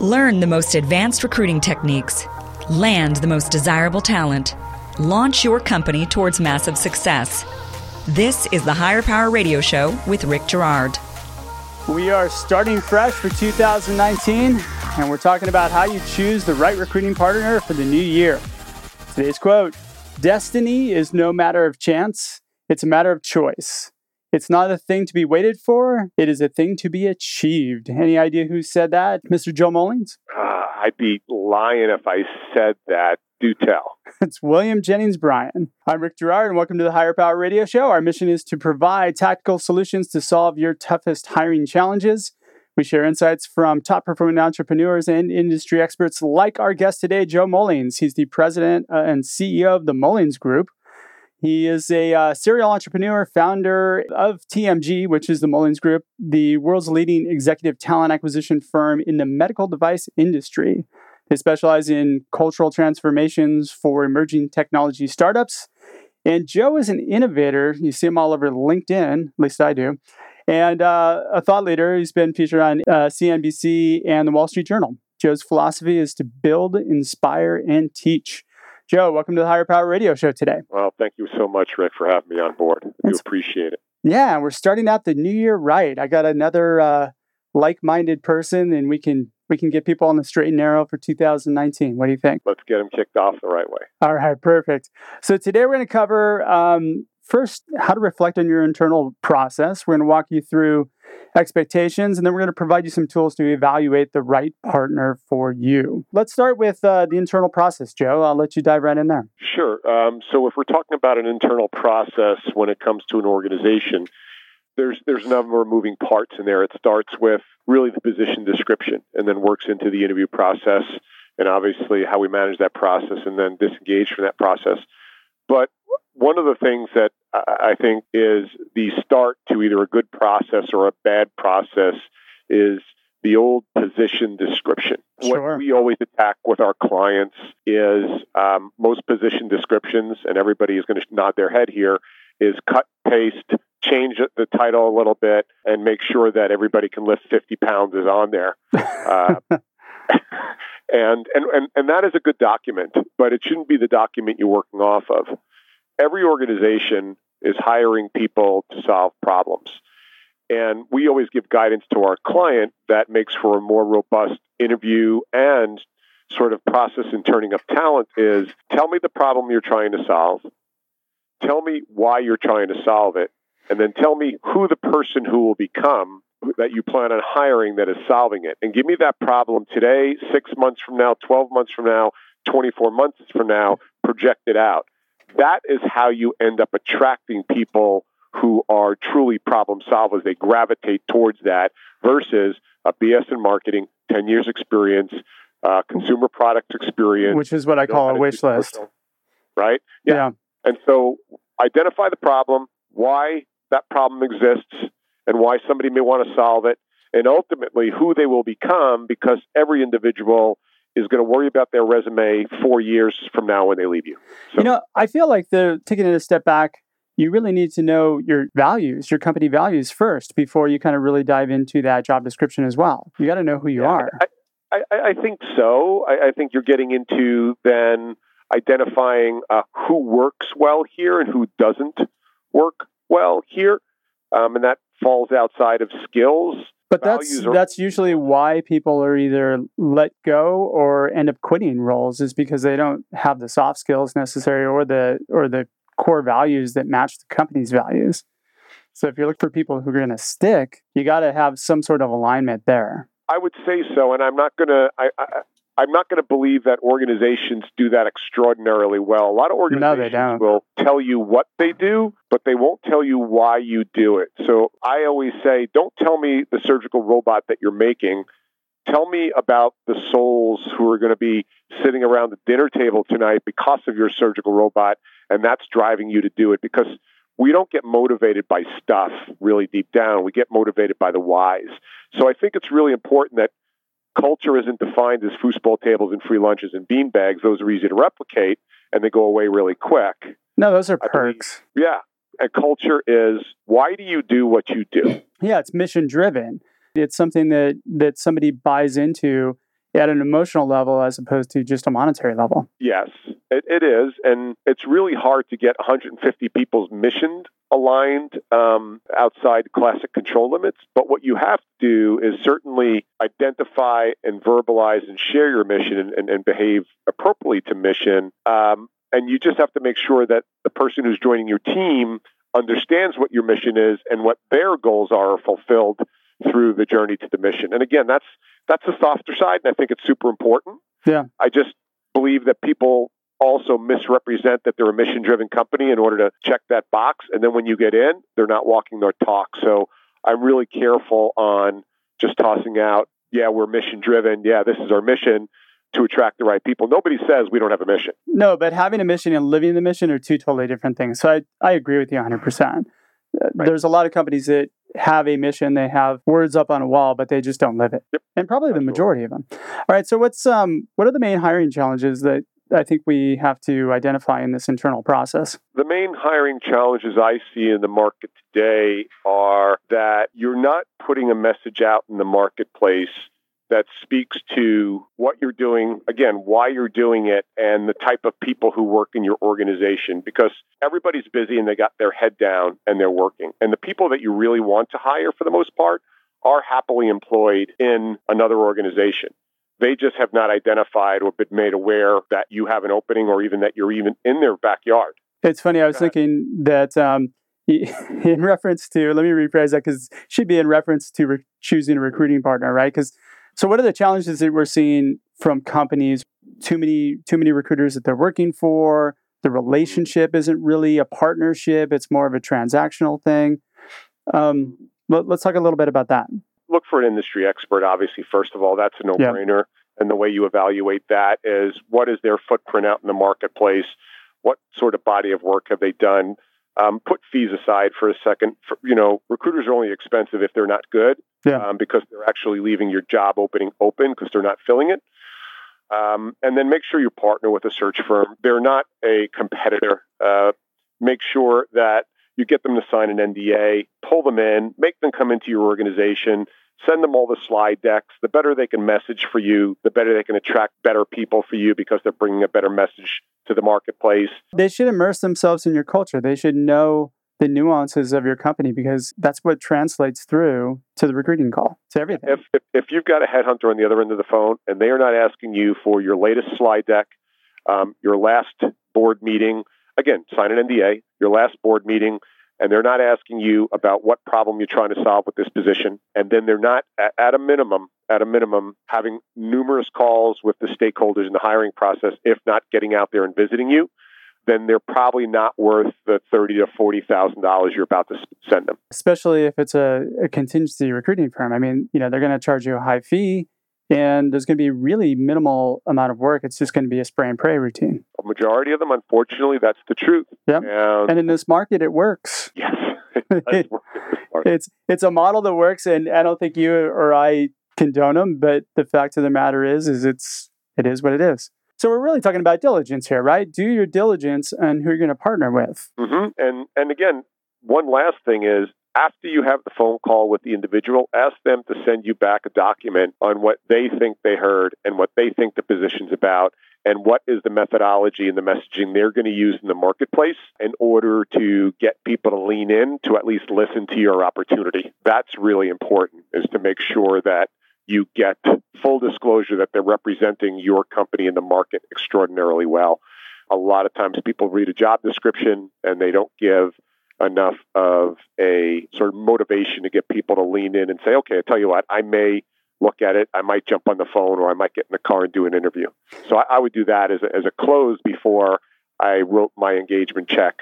Learn the most advanced recruiting techniques, land the most desirable talent, launch your company towards massive success. This is the Hire Power Radio Show with Rick Girard. We are starting fresh for 2019, and we're talking about how you choose the right recruiting partner for the new year. Today's quote Destiny is no matter of chance, it's a matter of choice. It's not a thing to be waited for, it is a thing to be achieved. Any idea who said that, Mr. Joe Mullings? Uh, I'd be lying if I said that. Do tell. It's William Jennings Bryan. I'm Rick Girard, and welcome to the Hire Power Radio Show. Our mission is to provide tactical solutions to solve your toughest hiring challenges. We share insights from top performing entrepreneurs and industry experts like our guest today, Joe Mullings. He's the president uh, and CEO of the Mullings Group. He is a uh, serial entrepreneur, founder of TMG, which is the Mullings Group, the world's leading executive talent acquisition firm in the medical device industry. They specialize in cultural transformations for emerging technology startups. And Joe is an innovator. You see him all over LinkedIn, at least I do. And uh, a thought leader. He's been featured on uh, CNBC and the Wall Street Journal. Joe's philosophy is to build, inspire, and teach. Joe, welcome to the Hire Power Radio Show today. Well, thank you so much, Rick, for having me on board. I do appreciate it. Yeah, we're starting out the new year right. I got another uh, like-minded person, and we can we can get people on the straight and narrow for 2019. What do you think? Let's get them kicked off the right way. All right, perfect. So today we're going to cover um, first how to reflect on your internal process. We're going to walk you through expectations, and then we're going to provide you some tools to evaluate the right partner for you. Let's start with uh, the internal process, Joe. I'll let you dive right in there. Sure. Um, so, if we're talking about an internal process when it comes to an organization, there's there's a number of moving parts in there. It starts with really the position description, and then works into the interview process, and obviously how we manage that process, and then disengage from that process. But one of the things that I think is the start to either a good process or a bad process is the old position description. Sure. What we always attack with our clients is um, most position descriptions, and everybody is going to nod their head here, is cut, paste, change the title a little bit, and make sure that everybody can lift 50 pounds is on there. Uh, and, and, and, and that is a good document, but it shouldn't be the document you're working off of every organization is hiring people to solve problems. And we always give guidance to our client that makes for a more robust interview and sort of process in turning up talent is tell me the problem you're trying to solve. Tell me why you're trying to solve it. And then tell me who the person who will become that you plan on hiring that is solving it. And give me that problem today, six months from now, 12 months from now, 24 months from now, project it out that is how you end up attracting people who are truly problem solvers. They gravitate towards that versus a BS in marketing, 10 years experience, uh, consumer product experience. Which is what I call a wish list. Right? Yeah. yeah. And so identify the problem, why that problem exists, and why somebody may want to solve it, and ultimately who they will become because every individual is going to worry about their resume four years from now when they leave you. So, you know, I feel like the taking it a step back, you really need to know your values, your company values first before you kind of really dive into that job description as well. You got to know who you yeah, are. I, I, I, think so. I, I, think you're getting into then identifying uh, who works well here and who doesn't work well here. Um, and that falls outside of skills. But that's are- that's usually why people are either let go or end up quitting roles is because they don't have the soft skills necessary or the or the core values that match the company's values. So if you're looking for people who are going to stick, you got to have some sort of alignment there. I would say so, and I'm not going to. I, I'm not going to believe that organizations do that extraordinarily well. A lot of organizations no, will tell you what they do, but they won't tell you why you do it. So I always say, don't tell me the surgical robot that you're making. Tell me about the souls who are going to be sitting around the dinner table tonight because of your surgical robot, and that's driving you to do it because we don't get motivated by stuff really deep down. We get motivated by the whys. So I think it's really important that culture isn't defined as foosball tables and free lunches and bean bags. Those are easy to replicate and they go away really quick. No, those are perks. Believe, yeah. And culture is why do you do what you do? Yeah, it's mission driven. It's something that that somebody buys into at an emotional level as opposed to just a monetary level. Yes, it, it is. And it's really hard to get 150 people's mission aligned um, outside classic control limits. But what you have to do is certainly identify and verbalize and share your mission and, and, and behave appropriately to mission. Um, and you just have to make sure that the person who's joining your team understands what your mission is and what their goals are fulfilled through the journey to the mission. And again, that's that's the softer side, and I think it's super important. Yeah. I just believe that people also misrepresent that they're a mission driven company in order to check that box. And then when you get in, they're not walking their talk. So I'm really careful on just tossing out, yeah, we're mission driven. Yeah, this is our mission to attract the right people. Nobody says we don't have a mission. No, but having a mission and living the mission are two totally different things. So I, I agree with you 100%. Right. There's a lot of companies that have a mission, they have words up on a wall, but they just don't live it. Yep. And probably Absolutely. the majority of them. All right, so what's um what are the main hiring challenges that I think we have to identify in this internal process? The main hiring challenges I see in the market today are that you're not putting a message out in the marketplace that speaks to what you're doing, again, why you're doing it, and the type of people who work in your organization because everybody's busy and they got their head down and they're working. And the people that you really want to hire for the most part are happily employed in another organization. They just have not identified or been made aware that you have an opening or even that you're even in their backyard. It's funny. I was thinking that um, in reference to, let me rephrase that because it should be in reference to re- choosing a recruiting partner, right? Because so what are the challenges that we're seeing from companies? Too many, too many recruiters that they're working for. The relationship isn't really a partnership; it's more of a transactional thing. Um, let, let's talk a little bit about that look for an industry expert, obviously, first of all. That's a no brainer. Yeah. And the way you evaluate that is what is their footprint out in the marketplace? What sort of body of work have they done? Um, put fees aside for a second. For, you know, recruiters are only expensive if they're not good yeah. um, because they're actually leaving your job opening open because they're not filling it. Um, and then make sure you partner with a search firm. They're not a competitor. Uh, make sure that you get them to sign an NDA, pull them in, make them come into your organization, send them all the slide decks. The better they can message for you, the better they can attract better people for you because they're bringing a better message to the marketplace. They should immerse themselves in your culture. They should know the nuances of your company because that's what translates through to the recruiting call to everything. If, if, if you've got a headhunter on the other end of the phone and they are not asking you for your latest slide deck, um, your last board meeting, again, sign an NDA, your last board meeting, and they're not asking you about what problem you're trying to solve with this position. And then they're not, at a minimum, at a minimum, having numerous calls with the stakeholders in the hiring process, if not getting out there and visiting you. Then they're probably not worth the thirty to forty thousand dollars you're about to send them. Especially if it's a, a contingency recruiting firm. I mean, you know, they're going to charge you a high fee and there's going to be really minimal amount of work. It's just going to be a spray and pray routine. A majority of them, unfortunately, that's the truth. Yeah, and, and in this market, it works. Yes, it, it's it's a model that works, and I don't think you or I condone them. But the fact of the matter is, is it's it is what it is. So we're really talking about diligence here, right? Do your diligence and who you're going to partner with. Mm-hmm. And and again, one last thing is after you have the phone call with the individual, ask them to send you back a document on what they think they heard and what they think the position's about and what is the methodology and the messaging they're going to use in the marketplace in order to get people to lean in to at least listen to your opportunity. That's really important is to make sure that you get full disclosure that they're representing your company in the market extraordinarily well. A lot of times people read a job description and they don't give enough of a sort of motivation to get people to lean in and say, okay, I tell you what, I may look at it, I might jump on the phone or I might get in the car and do an interview. So I, I would do that as a, as a close before I wrote my engagement check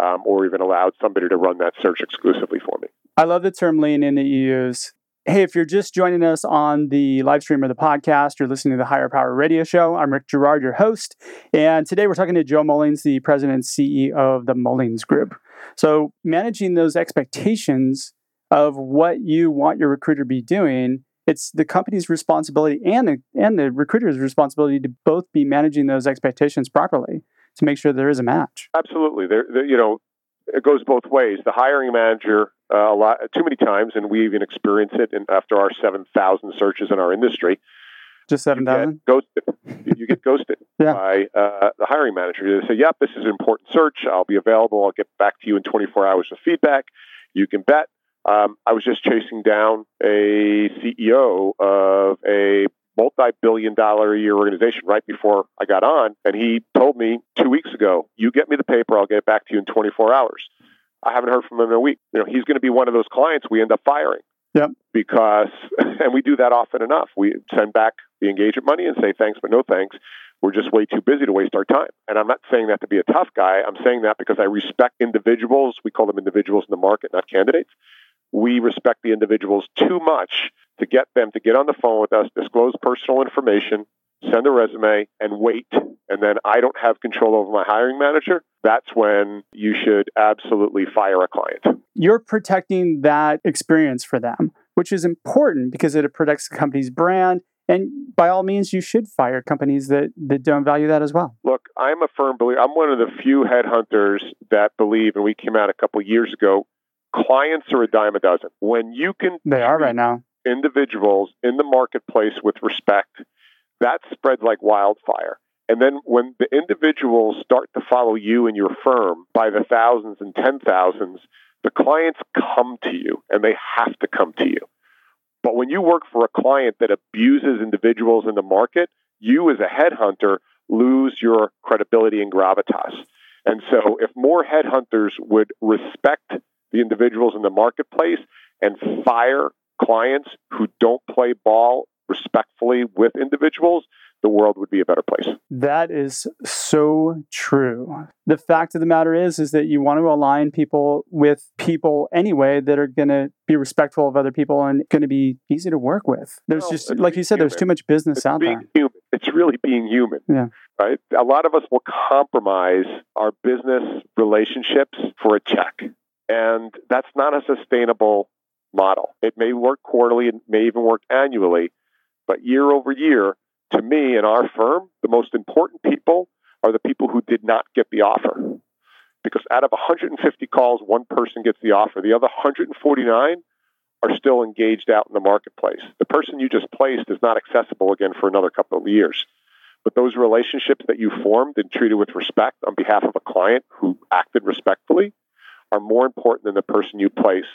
um, or even allowed somebody to run that search exclusively for me. I love the term lean in that you use. Hey, if you're just joining us on the live stream of the podcast, you're listening to the Hire Power Radio Show. I'm Rick Girard, your host. And today we're talking to Joe Mullings, the president and CEO of the Mullings Group. So, managing those expectations of what you want your recruiter to be doing, it's the company's responsibility and the, and the recruiter's responsibility to both be managing those expectations properly to make sure there is a match. Absolutely. There, there you know, it goes both ways. The hiring manager, uh, a lot, too many times, and we even experience it after our 7,000 searches in our industry, Just seven thousand. Ghosted. you get ghosted yeah. by uh, the hiring manager. They say, "Yep, this is an important search. I'll be available. I'll get back to you in 24 hours with feedback." You can bet. Um, I was just chasing down a CEO of a multi-billion dollar a year organization right before I got on, and he told me two weeks ago, "You get me the paper. I'll get it back to you in 24 hours." I haven't heard from him in a week. You know, he's going to be one of those clients we end up firing. Yep. Because, and we do that often enough. We send back the engagement money and say thanks, but no thanks. We're just way too busy to waste our time. And I'm not saying that to be a tough guy. I'm saying that because I respect individuals. We call them individuals in the market, not candidates. We respect the individuals too much to get them to get on the phone with us, disclose personal information, send a resume, and wait. And then I don't have control over my hiring manager. That's when you should absolutely fire a client. You're protecting that experience for them, which is important because it protects the company's brand and by all means, you should fire companies that, that don't value that as well. Look, I'm a firm believer. I'm one of the few headhunters that believe, and we came out a couple years ago, clients are a dime a dozen. When you can. They are right now. Individuals in the marketplace with respect, that spreads like wildfire. And then when the individuals start to follow you and your firm by the thousands and ten thousands, the clients come to you and they have to come to you. But when you work for a client that abuses individuals in the market, you as a headhunter lose your credibility and gravitas. And so, if more headhunters would respect the individuals in the marketplace and fire clients who don't play ball respectfully with individuals, the world would be a better place. That is so true. The fact of the matter is is that you want to align people with people anyway that are going to be respectful of other people and going to be easy to work with. There's well, just like you said human. there's too much business it's out there. Human. It's really being human. Yeah. Right? A lot of us will compromise our business relationships for a check. And that's not a sustainable model. It may work quarterly, it may even work annually, but year over year, to me and our firm, the most important people are the people who did not get the offer. Because out of 150 calls, one person gets the offer. The other 149 are still engaged out in the marketplace. The person you just placed is not accessible again for another couple of years. But those relationships that you formed and treated with respect on behalf of a client who acted respectfully are more important than the person you place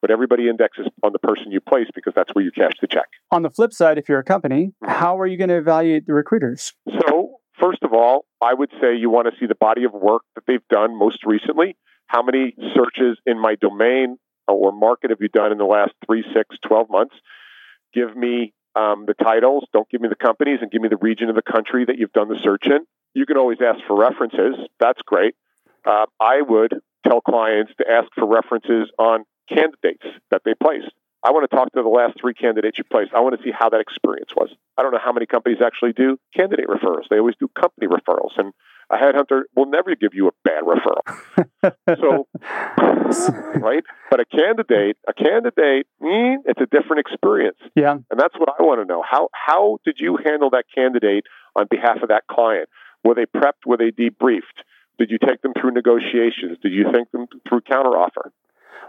but everybody indexes on the person you place because that's where you cash the check. On the flip side, if you're a company, mm-hmm. how are you going to evaluate the recruiters? So, first of all, I would say you want to see the body of work that they've done most recently. How many searches in my domain or market have you done in the last three, six, 12 months? Give me um, the titles, don't give me the companies, and give me the region of the country that you've done the search in. You can always ask for references. That's great. Uh, I would tell clients to ask for references on candidates that they placed. I want to talk to the last three candidates you placed. I want to see how that experience was. I don't know how many companies actually do candidate referrals. They always do company referrals. And a headhunter will never give you a bad referral. so, right? But a candidate, a candidate, mm, it's a different experience. Yeah. And that's what I want to know. How how did you handle that candidate on behalf of that client? Were they prepped? Were they debriefed? Did you take them through negotiations? Did you take them through counteroffer?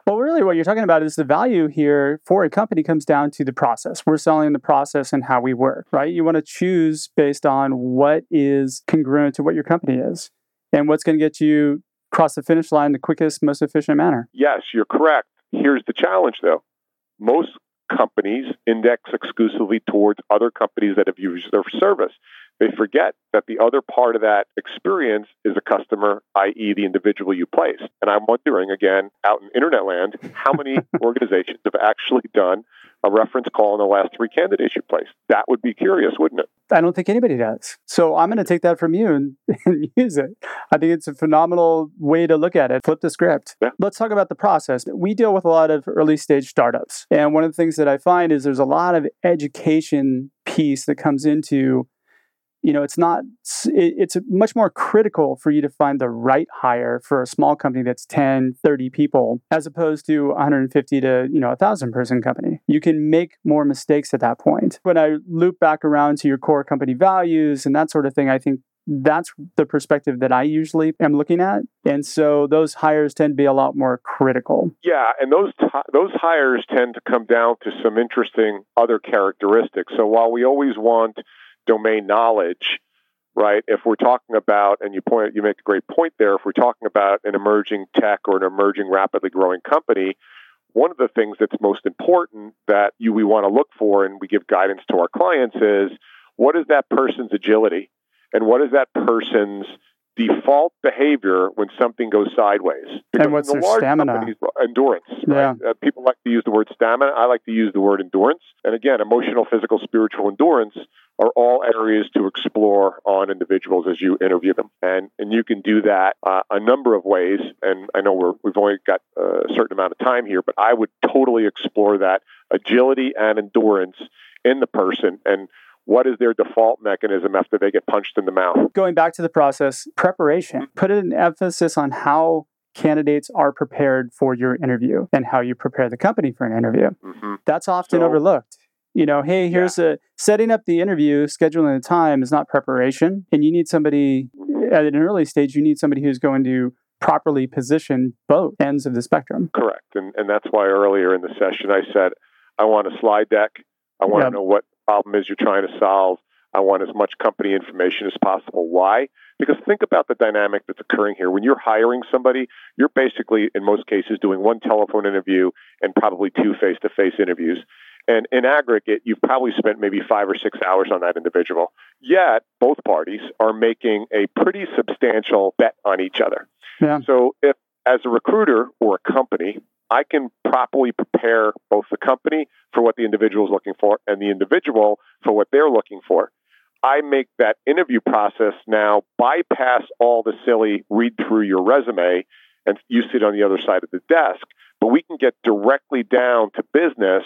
Well, really, what you're talking about is the value here for a company comes down to the process. We're selling the process and how we work, right? You want to choose based on what is congruent to what your company is and what's going to get you across the finish line the quickest, most efficient manner. Yes, you're correct. Here's the challenge, though. Most companies index exclusively towards other companies that have used their service. They forget that the other part of that experience is a customer, i.e., the individual you place. And I'm wondering, again, out in internet land, how many organizations have actually done a reference call on the last three candidates you placed? That would be curious, wouldn't it? I don't think anybody does. So I'm going to take that from you and, and, use it. I think it's a phenomenal way to look at it. Flip the script. Yeah. Let's talk about the process. We deal with a lot of early stage startups. And one of the things that I find is there's a lot of education piece that comes into you know it's not it's much more critical for you to find the right hire for a small company that's 10 30 people as opposed to 150 to you know a 1000 person company you can make more mistakes at that point when i loop back around to your core company values and that sort of thing i think that's the perspective that I usually am looking at. And so those hires tend to be a lot more critical. Yeah, and those t- those hires tend to come down to some interesting other characteristics. So while we always want domain knowledge, right? If we're talking about, and you point, you make a great point there. If we're talking about an emerging tech or an emerging, rapidly growing company, one of the things that's most important that you we want to look for, and we give guidance to our clients is what is that person's agility, and what is that person's default behavior when something goes sideways. Because and what's the their stamina? Endurance. Right? Yeah. Uh, people like to use the word stamina. I like to use the word endurance. And again, emotional, physical, spiritual endurance are all areas to explore on individuals as you interview them. And, and you can do that uh, a number of ways. And I know we're, we've only got a certain amount of time here, but I would totally explore that agility and endurance in the person. And what is their default mechanism after they get punched in the mouth? Going back to the process, preparation, mm-hmm. put an emphasis on how candidates are prepared for your interview and how you prepare the company for an interview. Mm-hmm. That's often so, overlooked. You know, hey, here's yeah. a setting up the interview, scheduling the time is not preparation. And you need somebody at an early stage, you need somebody who's going to properly position both ends of the spectrum. Correct. And, and that's why earlier in the session I said, I want a slide deck. I want yep. to know what problem is you're trying to solve. I want as much company information as possible. Why? Because think about the dynamic that's occurring here. When you're hiring somebody, you're basically, in most cases, doing one telephone interview and probably two face to face interviews. And in aggregate, you've probably spent maybe five or six hours on that individual. Yet, both parties are making a pretty substantial bet on each other. Yeah. So, if as a recruiter or a company, I can properly prepare both the company for what the individual is looking for and the individual for what they're looking for. I make that interview process now bypass all the silly read through your resume and you sit on the other side of the desk, but we can get directly down to business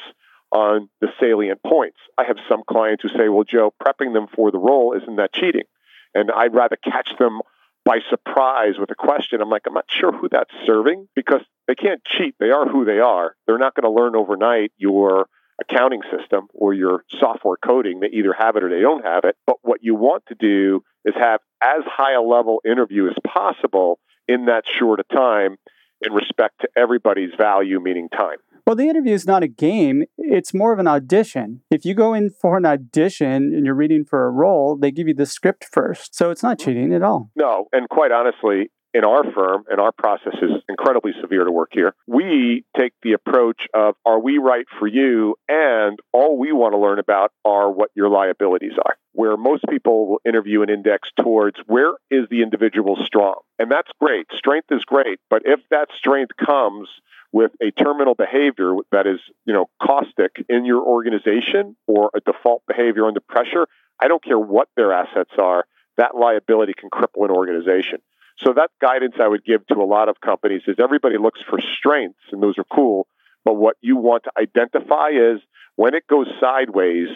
on the salient points. I have some clients who say, well, Joe, prepping them for the role, isn't that cheating? And I'd rather catch them by surprise with a question. I'm like, I'm not sure who that's serving because they can't cheat. They are who they are. They're not going to learn overnight your accounting system or your software coding. They either have it or they don't have it. But what you want to do is have as high a level interview as possible in that short a time in respect to everybody's value, meaning time. Well, the interview is not a game, it's more of an audition. If you go in for an audition and you're reading for a role, they give you the script first. So it's not mm-hmm. cheating at all. No, and quite honestly, in our firm, and our process is incredibly severe to work here, we take the approach of are we right for you? And all we want to learn about are what your liabilities are. Where most people will interview and index towards where is the individual strong? And that's great. Strength is great. But if that strength comes with a terminal behavior that is, you know, caustic in your organization or a default behavior under pressure, I don't care what their assets are, that liability can cripple an organization. So that guidance I would give to a lot of companies is everybody looks for strengths and those are cool, but what you want to identify is when it goes sideways,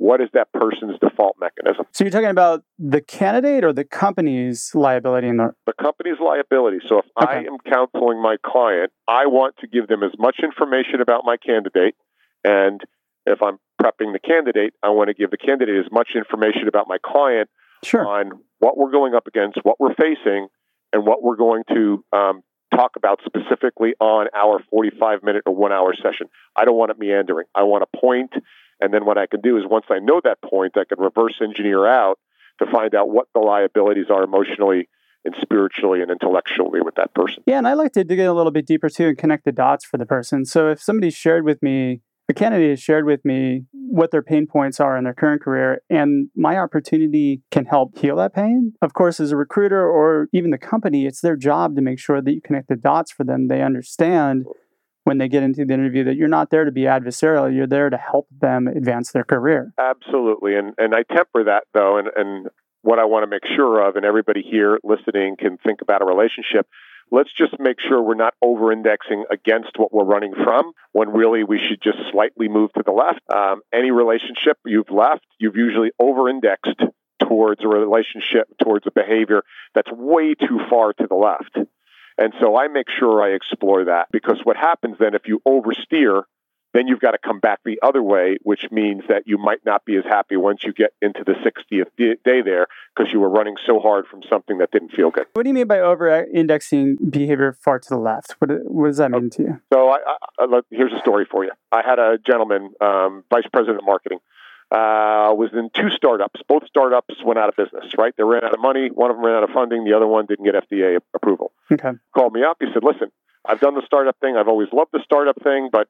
what is that person's default mechanism? So you're talking about the candidate or the company's liability in the the company's liability. So if okay. I am counseling my client, I want to give them as much information about my candidate and if I'm prepping the candidate, I want to give the candidate as much information about my client sure. on what we're going up against, what we're facing, and what we're going to um, talk about specifically on our 45 minute or one hour session. I don't want it meandering. I want a point, and then what I can do is once I know that point, I can reverse engineer out to find out what the liabilities are emotionally and spiritually and intellectually with that person. Yeah, and I like to dig in a little bit deeper too and connect the dots for the person. So if somebody shared with me the candidate has shared with me what their pain points are in their current career, and my opportunity can help heal that pain. Of course, as a recruiter or even the company, it's their job to make sure that you connect the dots for them. They understand when they get into the interview that you're not there to be adversarial, you're there to help them advance their career. Absolutely. And and I temper that though and, and what I want to make sure of, and everybody here listening can think about a relationship let's just make sure we're not over indexing against what we're running from when really we should just slightly move to the left. Um, any relationship you've left, you've usually over indexed towards a relationship, towards a behavior that's way too far to the left. And so I make sure I explore that because what happens then if you oversteer then you've got to come back the other way, which means that you might not be as happy once you get into the 60th day there because you were running so hard from something that didn't feel good. What do you mean by over indexing behavior far to the left? What, what does that mean to you? So I, I, here's a story for you. I had a gentleman, um, vice president of marketing, uh, was in two startups. Both startups went out of business, right? They ran out of money. One of them ran out of funding. The other one didn't get FDA approval. Okay. Called me up. He said, listen, I've done the startup thing. I've always loved the startup thing, but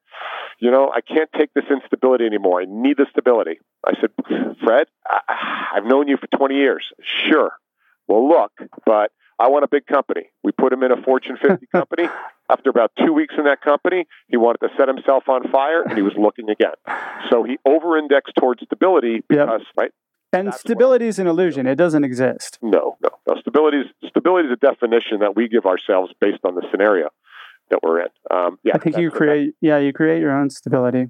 you know, I can't take this instability anymore. I need the stability. I said, Fred, I, I've known you for 20 years. Sure. Well, look, but I want a big company. We put him in a Fortune 50 company. After about two weeks in that company, he wanted to set himself on fire and he was looking again. So he over indexed towards stability because, yep. right? And That's stability is an illusion. It doesn't exist. No, no, no. Stability is, stability is a definition that we give ourselves based on the scenario that we're in. Um, yeah, I think you create. Yeah, you create your own stability.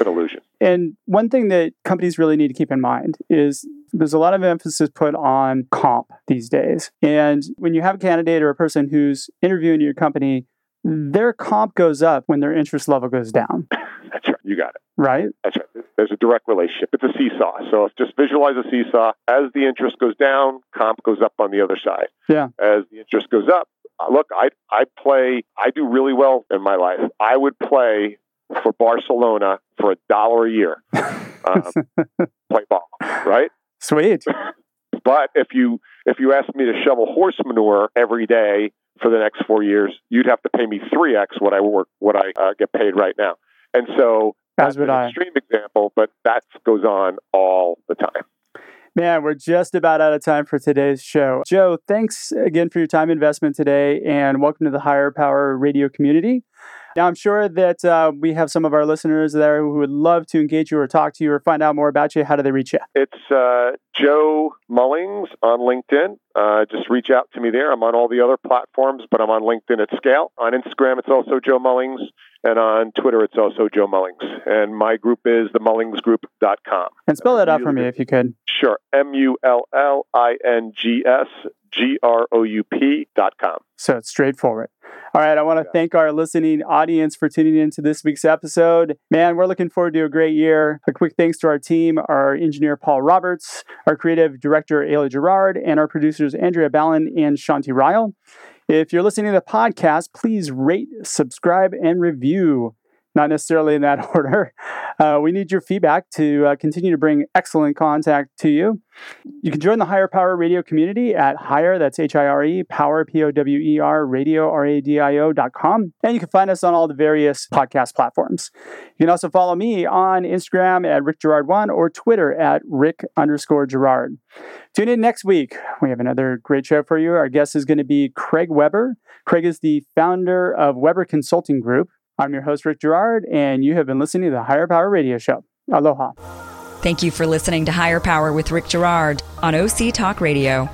An illusion. And one thing that companies really need to keep in mind is there's a lot of emphasis put on comp these days. And when you have a candidate or a person who's interviewing your company, their comp goes up when their interest level goes down. That's right. You got it. Right? That's right. There's a direct relationship. It's a seesaw. So if just visualize a seesaw. As the interest goes down, comp goes up on the other side. Yeah. As the interest goes up, look, I I play. I do really well in my life. I would play for Barcelona for a dollar a year. Um, play ball, right? Sweet. but if you if you asked me to shovel horse manure every day for the next four years, you'd have to pay me three x what I work what I uh, get paid right now. And so that's an I. extreme example, but that goes on all the time. Man, we're just about out of time for today's show. Joe, thanks again for your time investment today and welcome to the Hire Power Radio community. Now, I'm sure that uh, we have some of our listeners there who would love to engage you or talk to you or find out more about you. How do they reach you? It's uh, Joe Mullings on LinkedIn. Uh, just reach out to me there. I'm on all the other platforms, but I'm on LinkedIn at scale. On Instagram, it's also Joe Mullings. And on Twitter, it's also Joe Mullings. And my group is the themullingsgroup.com. And spell that out for me if you could. Sure. M U L L I N G S G R O U P dot com. So it's straightforward. All right. I want to thank our listening audience for tuning in to this week's episode. Man, we're looking forward to a great year. A quick thanks to our team, our engineer, Paul Roberts, our creative director, Ayla Gerard, and our producers, Andrea Ballin and Shanti Ryle. If you're listening to the podcast, please rate, subscribe, and review not necessarily in that order. Uh, we need your feedback to uh, continue to bring excellent contact to you. You can join the Hire Power Radio community at hire, that's H I R E, power, P O W E R, radio, R A D I O dot com. And you can find us on all the various podcast platforms. You can also follow me on Instagram at Rick Girard1 or Twitter at Rick underscore Girard. Tune in next week. We have another great show for you. Our guest is going to be Craig Weber. Craig is the founder of Weber Consulting Group. I'm your host, Rick Girard, and you have been listening to the Hire Power Radio Show. Aloha. Thank you for listening to Hire Power with Rick Girard on OC Talk Radio.